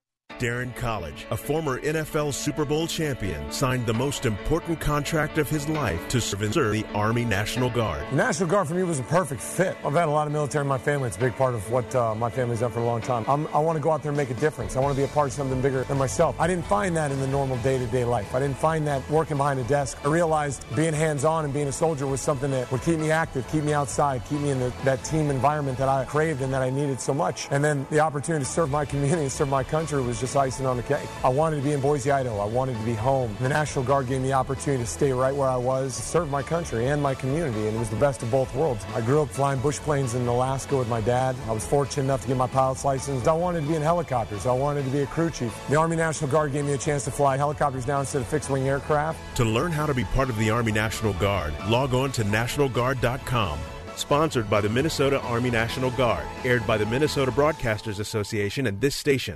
Darren College, a former NFL Super Bowl champion, signed the most important contract of his life to serve in the Army National Guard. The National Guard for me was a perfect fit. I've had a lot of military in my family. It's a big part of what uh, my family's done for a long time. I'm, I want to go out there and make a difference. I want to be a part of something bigger than myself. I didn't find that in the normal day-to-day life. I didn't find that working behind a desk. I realized being hands-on and being a soldier was something that would keep me active, keep me outside, keep me in the, that team environment that I craved and that I needed so much. And then the opportunity to serve my community and serve my country was just icing on the cake. I wanted to be in Boise, Idaho. I wanted to be home. The National Guard gave me the opportunity to stay right where I was, serve my country and my community, and it was the best of both worlds. I grew up flying bush planes in Alaska with my dad. I was fortunate enough to get my pilot's license. I wanted to be in helicopters. I wanted to be a crew chief. The Army National Guard gave me a chance to fly helicopters now instead of fixed-wing aircraft. To learn how to be part of the Army National Guard, log on to nationalguard.com. Sponsored by the Minnesota Army National Guard, aired by the Minnesota Broadcasters Association and this station.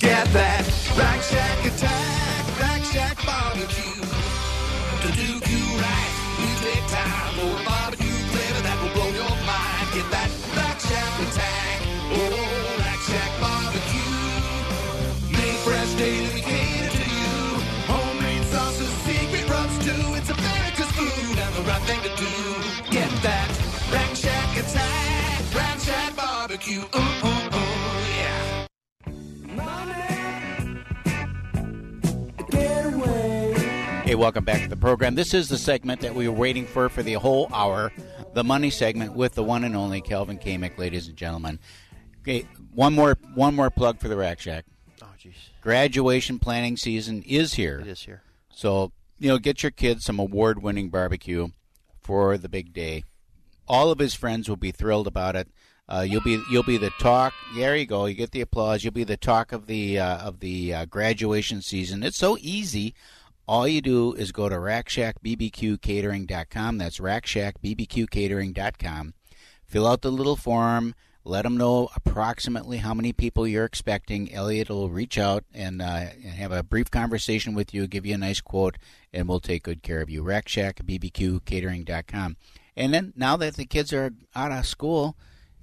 Get that Rack Shack attack, Rack Shack barbecue. To do you right, we take time Hey, welcome back to the program. This is the segment that we were waiting for for the whole hour, the money segment with the one and only Kelvin Kamick, ladies and gentlemen. Okay, one more one more plug for the Rack Shack. Oh, jeez. Graduation planning season is here. It is here. So you know, get your kids some award-winning barbecue for the big day. All of his friends will be thrilled about it. Uh, you'll be you'll be the talk. There you go. You get the applause. You'll be the talk of the uh, of the uh, graduation season. It's so easy. All you do is go to RackShackBBQCatering.com. That's RackShackBBQCatering.com. Fill out the little form. Let them know approximately how many people you're expecting. Elliot will reach out and, uh, and have a brief conversation with you, give you a nice quote, and we'll take good care of you. RackShackBBQCatering.com. And then now that the kids are out of school,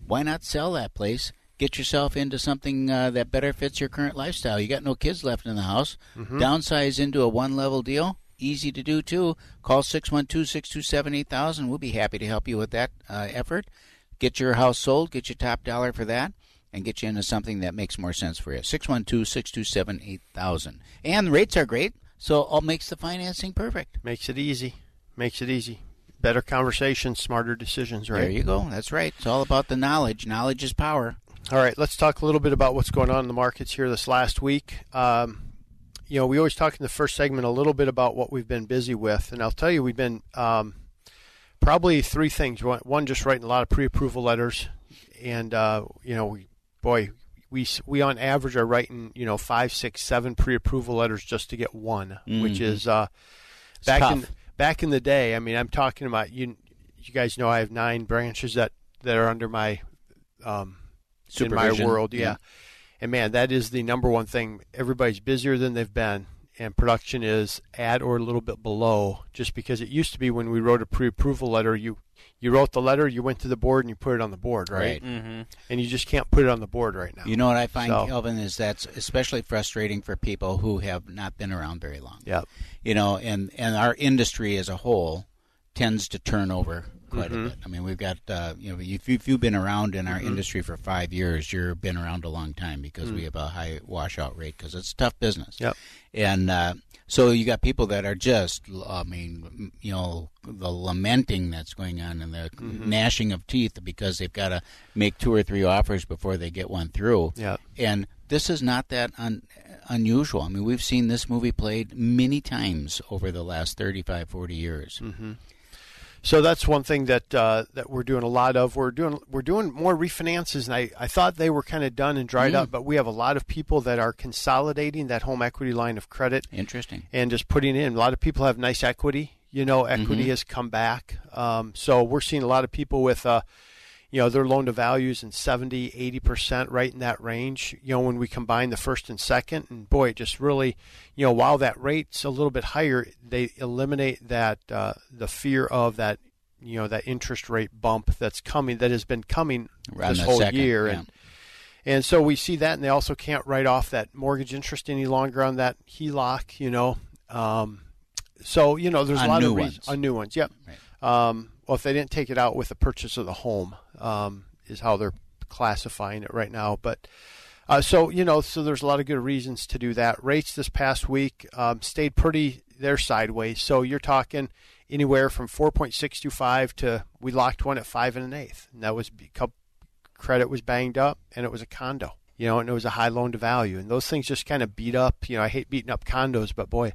why not sell that place? Get yourself into something uh, that better fits your current lifestyle. You got no kids left in the house. Mhm. Downsize into a one level deal. Easy to do too. Call 612 627 8000. We'll be happy to help you with that uh, effort. Get your house sold, get your top dollar for that, and get you into something that makes more sense for you. 612 627 8000. And the rates are great, so it makes the financing perfect. Makes it easy. Makes it easy. Better conversation, smarter decisions, right? There you go. That's right. It's all about the knowledge. Knowledge is power. All right, let's talk a little bit about what's going on in the markets here this last week. Um, you know, we always talk in the first segment a little bit about what we've been busy with, and I'll tell you, we've been um, probably three things. One, just writing a lot of pre-approval letters, and uh, you know, we, boy, we we on average are writing you know five, six, seven pre-approval letters just to get one, which Mhm. is uh, back in back in the day. I mean, I'm talking about you. You guys know I have nine branches that that are under my um, in my world, yeah. yeah. and man, that is the number one thing. Everybody's busier than they've been, and production is at or a little bit below. Just because it used to be when we wrote a pre-approval letter, you you wrote the letter, you went to the board, and you put it on the board, right? Right. Mhm. And you just can't put it on the board right now. You know what I find, So- Kelvin, is that's especially frustrating for people who have not been around very long. Yeah. You know, and and our industry as a whole tends to turn over quite Mhm. a bit. I mean, we've got uh, you know, if, you, if you've been around in our Mhm. industry for five years, you've been around a long time because Mm. we have a high washout rate because it's tough business. Yep. And uh, so you got people that are just, I mean, you know, the lamenting that's going on and the Mhm. gnashing of teeth because they've got to make two or three offers before they get one through. Yep. And this is not that un- unusual. I mean, we've seen this movie played many times over the last 35, 40 years. So that's one thing that uh, that we're doing a lot of. We're doing we're doing more refinances, and I, I thought they were kind of done and dried Mm. up, but we have a lot of people that are consolidating that home equity line of credit. Interesting. And just putting in. A lot of people have nice equity. You know, equity Mhm. has come back. Um, so we're seeing a lot of people with. Uh, you know, their loan to values in 70, 80%, right in that range. You know, when we combine the first and second, and boy, it just really, you know, while that rate's a little bit higher, they eliminate that, uh, the fear of that, you know, that interest rate bump that's coming, that has been coming Around this whole second, year. yeah. And, and so we see that, and they also can't write off that mortgage interest any longer on that HELOC, you know. Um, so, you know, there's On a lot of reasons. ones. On new ones, yep. Um, well, if they didn't take it out with the purchase of the home, um, is how they're classifying it right now. But uh, so you know, so there's a lot of good reasons to do that. Rates this past week um, stayed pretty. They're sideways. So you're talking anywhere from 4.625 to we locked one at five and an eighth, and that was because credit was banged up and it was a condo. You know, and it was a high loan to value, and those things just kind of beat up. You know, I hate beating up condos, but boy,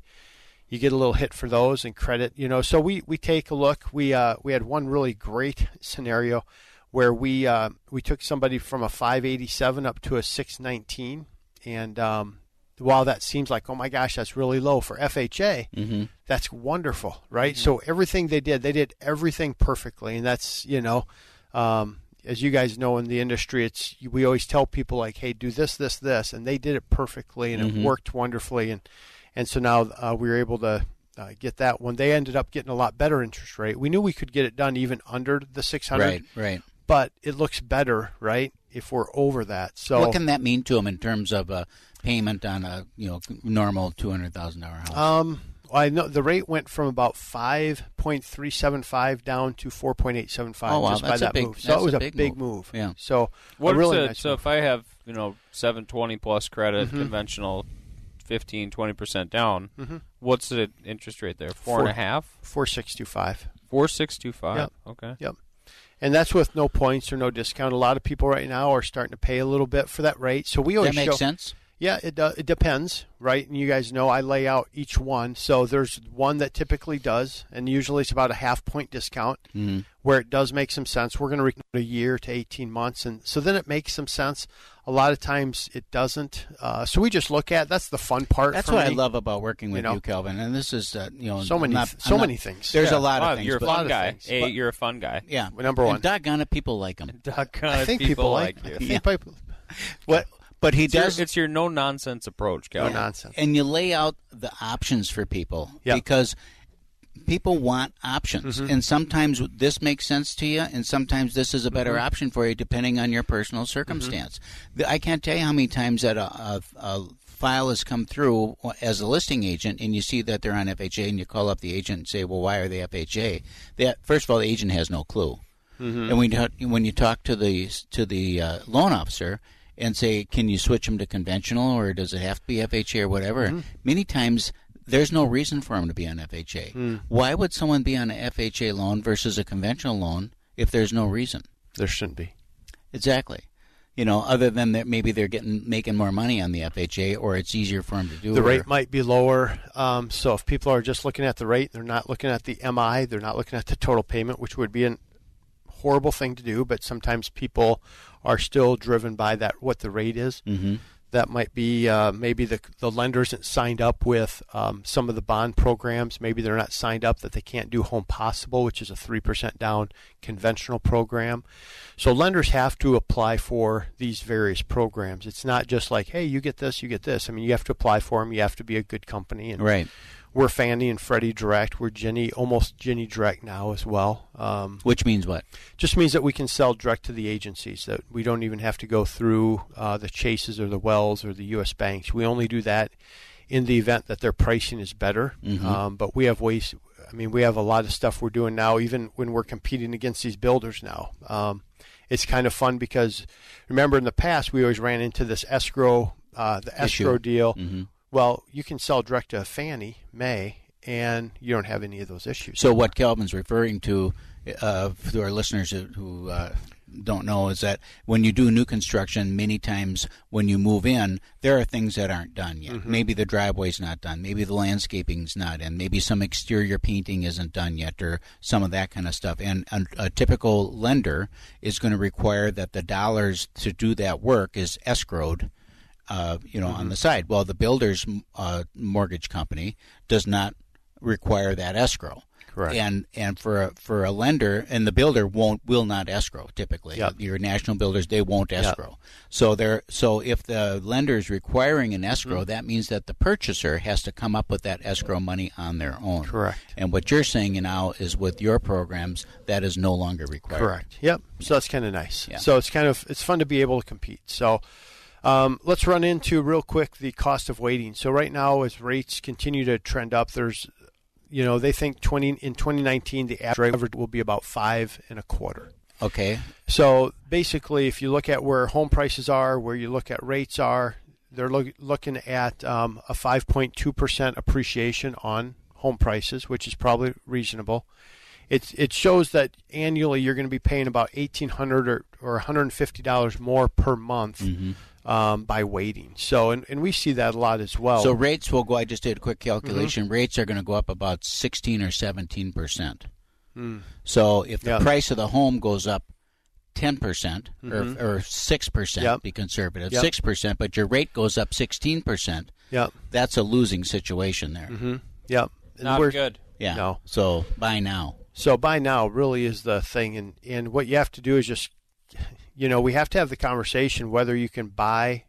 you get a little hit for those and credit. You know, so we we take a look. We uh, we had one really great scenario where we uh, we took somebody from a 587 up to a 619, and um, while that seems like oh my gosh that's really low for FHA, Mhm. that's wonderful, right? So everything they did, they did everything perfectly, and that's you know. Um, as you guys know in the industry, it's we always tell people like, "Hey, do this, this, this," and they did it perfectly, and Mhm. it worked wonderfully, and and so now uh, we were able to uh, get that one. They ended up getting a lot better interest rate. We knew we could get it done even under the 600, Right, right. But it looks better, right, if we're over that. So what can that mean to them in terms of a payment on a you know normal two hundred thousand dollar house? Um, I know the rate went from about five point three seven five down to four point eight seven five Oh, wow, just by that's a that big- move. So it was a a big big, move. move. Yeah. So What really is it? nice so move. if I have you know seven twenty plus credit, Mhm. conventional, 15 20 percent down, Mhm. what's the interest rate there? Four and a half. Four six two five. Four six two five. Yep. Okay. Yep. And that's with no points or no discount. A lot of people right now are starting to pay a little bit for that rate. So we always That makes show- sense. Yeah, it do, it depends, right? And you guys know I lay out each one. So there's one that typically does, and usually it's about a half point discount, Mhm. where it does make some sense. We're going to recoup a year to 18 months, and so then it makes some sense. A lot of times it doesn't. Uh, so we just look at that's the fun part. That's for what I love about working with You know? you, Calvin. And this is, uh, you know, So many not- so not- many things. There's Yeah. a lot Wow, of things. You're a fun guy. things, A, but- you're a fun guy. Yeah, number one. And doggone it, people like him. Doggone I it, think people, like, you. I think people. What? But he It's your- does. it's your no nonsense approach, Calvin. nonsense. And you lay out the options for people Yeah. because people want options, Mhm. and sometimes this makes sense to you, and sometimes this is a better Mhm. option for you depending on your personal circumstance. The- I can't tell you how many times that a, a, a file has come through as a listing agent, and you see that they're on FHA, and you call up the agent and say, "Well, why are they FHA?" That first of all, the agent has no clue. Mhm. And when you, talk- when you talk to the to the uh, loan officer and say, "Can you switch them to conventional, or does it have to be FHA or whatever?" Mhm. Many times there's no reason for them to be on FHA. Mm. Why would someone be on an FHA loan versus a conventional loan if there's no reason? There shouldn't be. Exactly. You know, other than that, maybe they're getting making more money on the FHA, or it's easier for them to do. The or- rate might be lower. Um, so if people are just looking at the rate, they're not looking at the MI, they're not looking at the total payment, which would be a horrible thing to do. But sometimes people are still driven by that what the rate is. Mhm. That might be uh, maybe the the lender isn't signed up with um, some of the bond programs. Maybe they're not signed up that they can't do Home Possible, which is a three percent down conventional program. So lenders have to apply for these various programs. It's not just like, hey, you get this, you get this. I mean, you have to apply for them. You have to be a good company. And Right. We're Fannie and Freddie Direct. We're Ginnie, almost Ginnie Direct now as well. Um, Which means what? just means that we can sell direct to the agencies. That we don't even have to go through uh, the Chases or the Wells or the U.S. banks. We only do that in the event that their pricing is better. Mhm. Um, but we have ways. I mean, we have a lot of stuff we're doing now, even when we're competing against these builders now. Um, it's kind of fun because remember in the past we always ran into this escrow, uh, the Issue. escrow deal. Mhm. Well, you can sell direct to Fannie Mae, and you don't have any of those issues. So what Calvin's referring to, uh, to our listeners who, uh, don't know, is that when you do new construction, many times when you move in, there are things that aren't done yet. Mhm. Maybe the driveway's not done. Maybe the landscaping's not in. Maybe some exterior painting isn't done yet, or some of that kind of stuff. And a, a typical lender is going to require that the dollars to do that work is escrowed uh, you know, on Mhm. the side. Well, the builder's uh, mortgage company does not require that escrow. Correct. And and for a, for a lender, and the builder won't will not escrow typically. Yep. Your national builders they won't Yep. escrow. So they're so if the lender is requiring an Mm-hmm. escrow, that means that the purchaser has to come up with that escrow money on their own. Correct. And what you're saying now is with your programs that is no longer required. Correct. Yep. So that's kind of nice. Yeah. So it's kind of it's fun to be able to compete. So um, let's run into real quick the cost of waiting. So right now, as rates continue to trend up, there's you know they think twenty in 2019 the average will be about five and a quarter. Okay. So basically, if you look at where home prices are, where you look at rates are, they're look, looking at um, a 5.2% appreciation on home prices, which is probably reasonable. It, it shows that annually you're going to be paying about 1,800 or, or $150 more per month um, by waiting. So, and, and we see that a lot as well. So rates will go. I just did a quick calculation. Mm-hmm. Rates are going to go up about sixteen or seventeen percent. Hmm. So if the Yeah. price of the home goes up ten percent Mhm. or or six percent, Yep. be conservative, Yep. six percent, but your rate goes up sixteen percent. Yep. That's a losing situation there. hmm Yep. And Not we're- good. Yeah. No. So buy now. So buy now really is the thing, and and what you have to do is just, you know, we have to have the conversation whether you can buy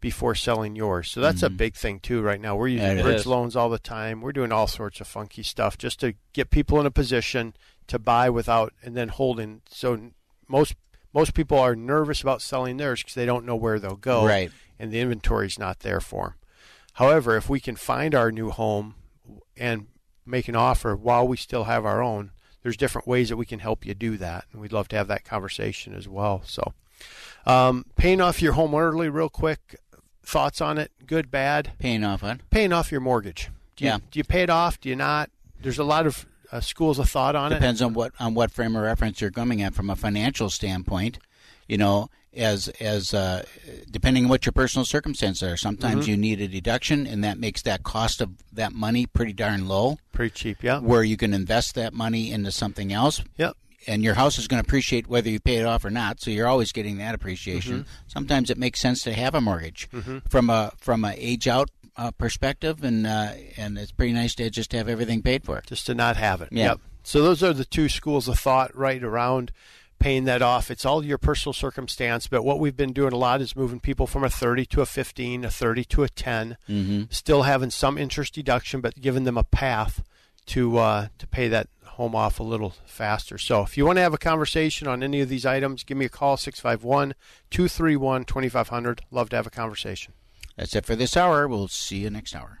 before selling yours. So that's a Mhm. big thing too right now. We're using bridge is. loans all the time. We're doing all sorts of funky stuff just to get people in a position to buy without and then holding. So most most people are nervous about selling theirs because they don't know where they'll go, Right. And the inventory's not there for them. However, if we can find our new home and make an offer while we still have our own, there's different ways that we can help you do that, and we'd love to have that conversation as well. So, um, paying off your home early, real quick, thoughts on it? Good, bad? Paying off on Paying off your mortgage. Do you, Yeah. Do you pay it off? Do you not? There's a lot of uh, schools of thought on Depends it. Depends on what on what frame of reference you're coming at from a financial standpoint. You know, as as uh, depending on what your personal circumstances are. Sometimes Mhm. you need a deduction, and that makes that cost of that money pretty darn low. Pretty cheap, yeah. Where you can invest that money into something else. Yep. And your house is going to appreciate whether you pay it off or not. So you're always getting that appreciation. Mhm. Sometimes it makes sense to have a mortgage Mhm. from a from a age out uh, perspective, and uh, and it's pretty nice to just have everything paid for. Just to not have it. Yeah. Yep. So those are the two schools of thought right around paying that off. It's all your personal circumstance, but what we've been doing a lot is moving people from a 30 to a 15, a 30 to a 10, Mhm. still having some interest deduction, but giving them a path to uh, to pay that home off a little faster. So if you want to have a conversation on any of these items, give me a call 651 231 2500. Love to have a conversation. That's it for this hour. We'll see you next hour.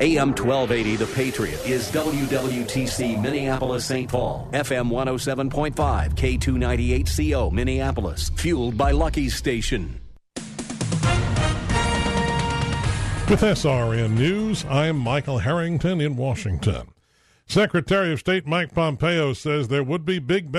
AM 1280 The Patriot is WWTC Minneapolis St. Paul, FM 107.5, K298CO Minneapolis, fueled by Lucky's Station. With SRN News, I'm Michael Harrington in Washington. Secretary of State Mike Pompeo says there would be big.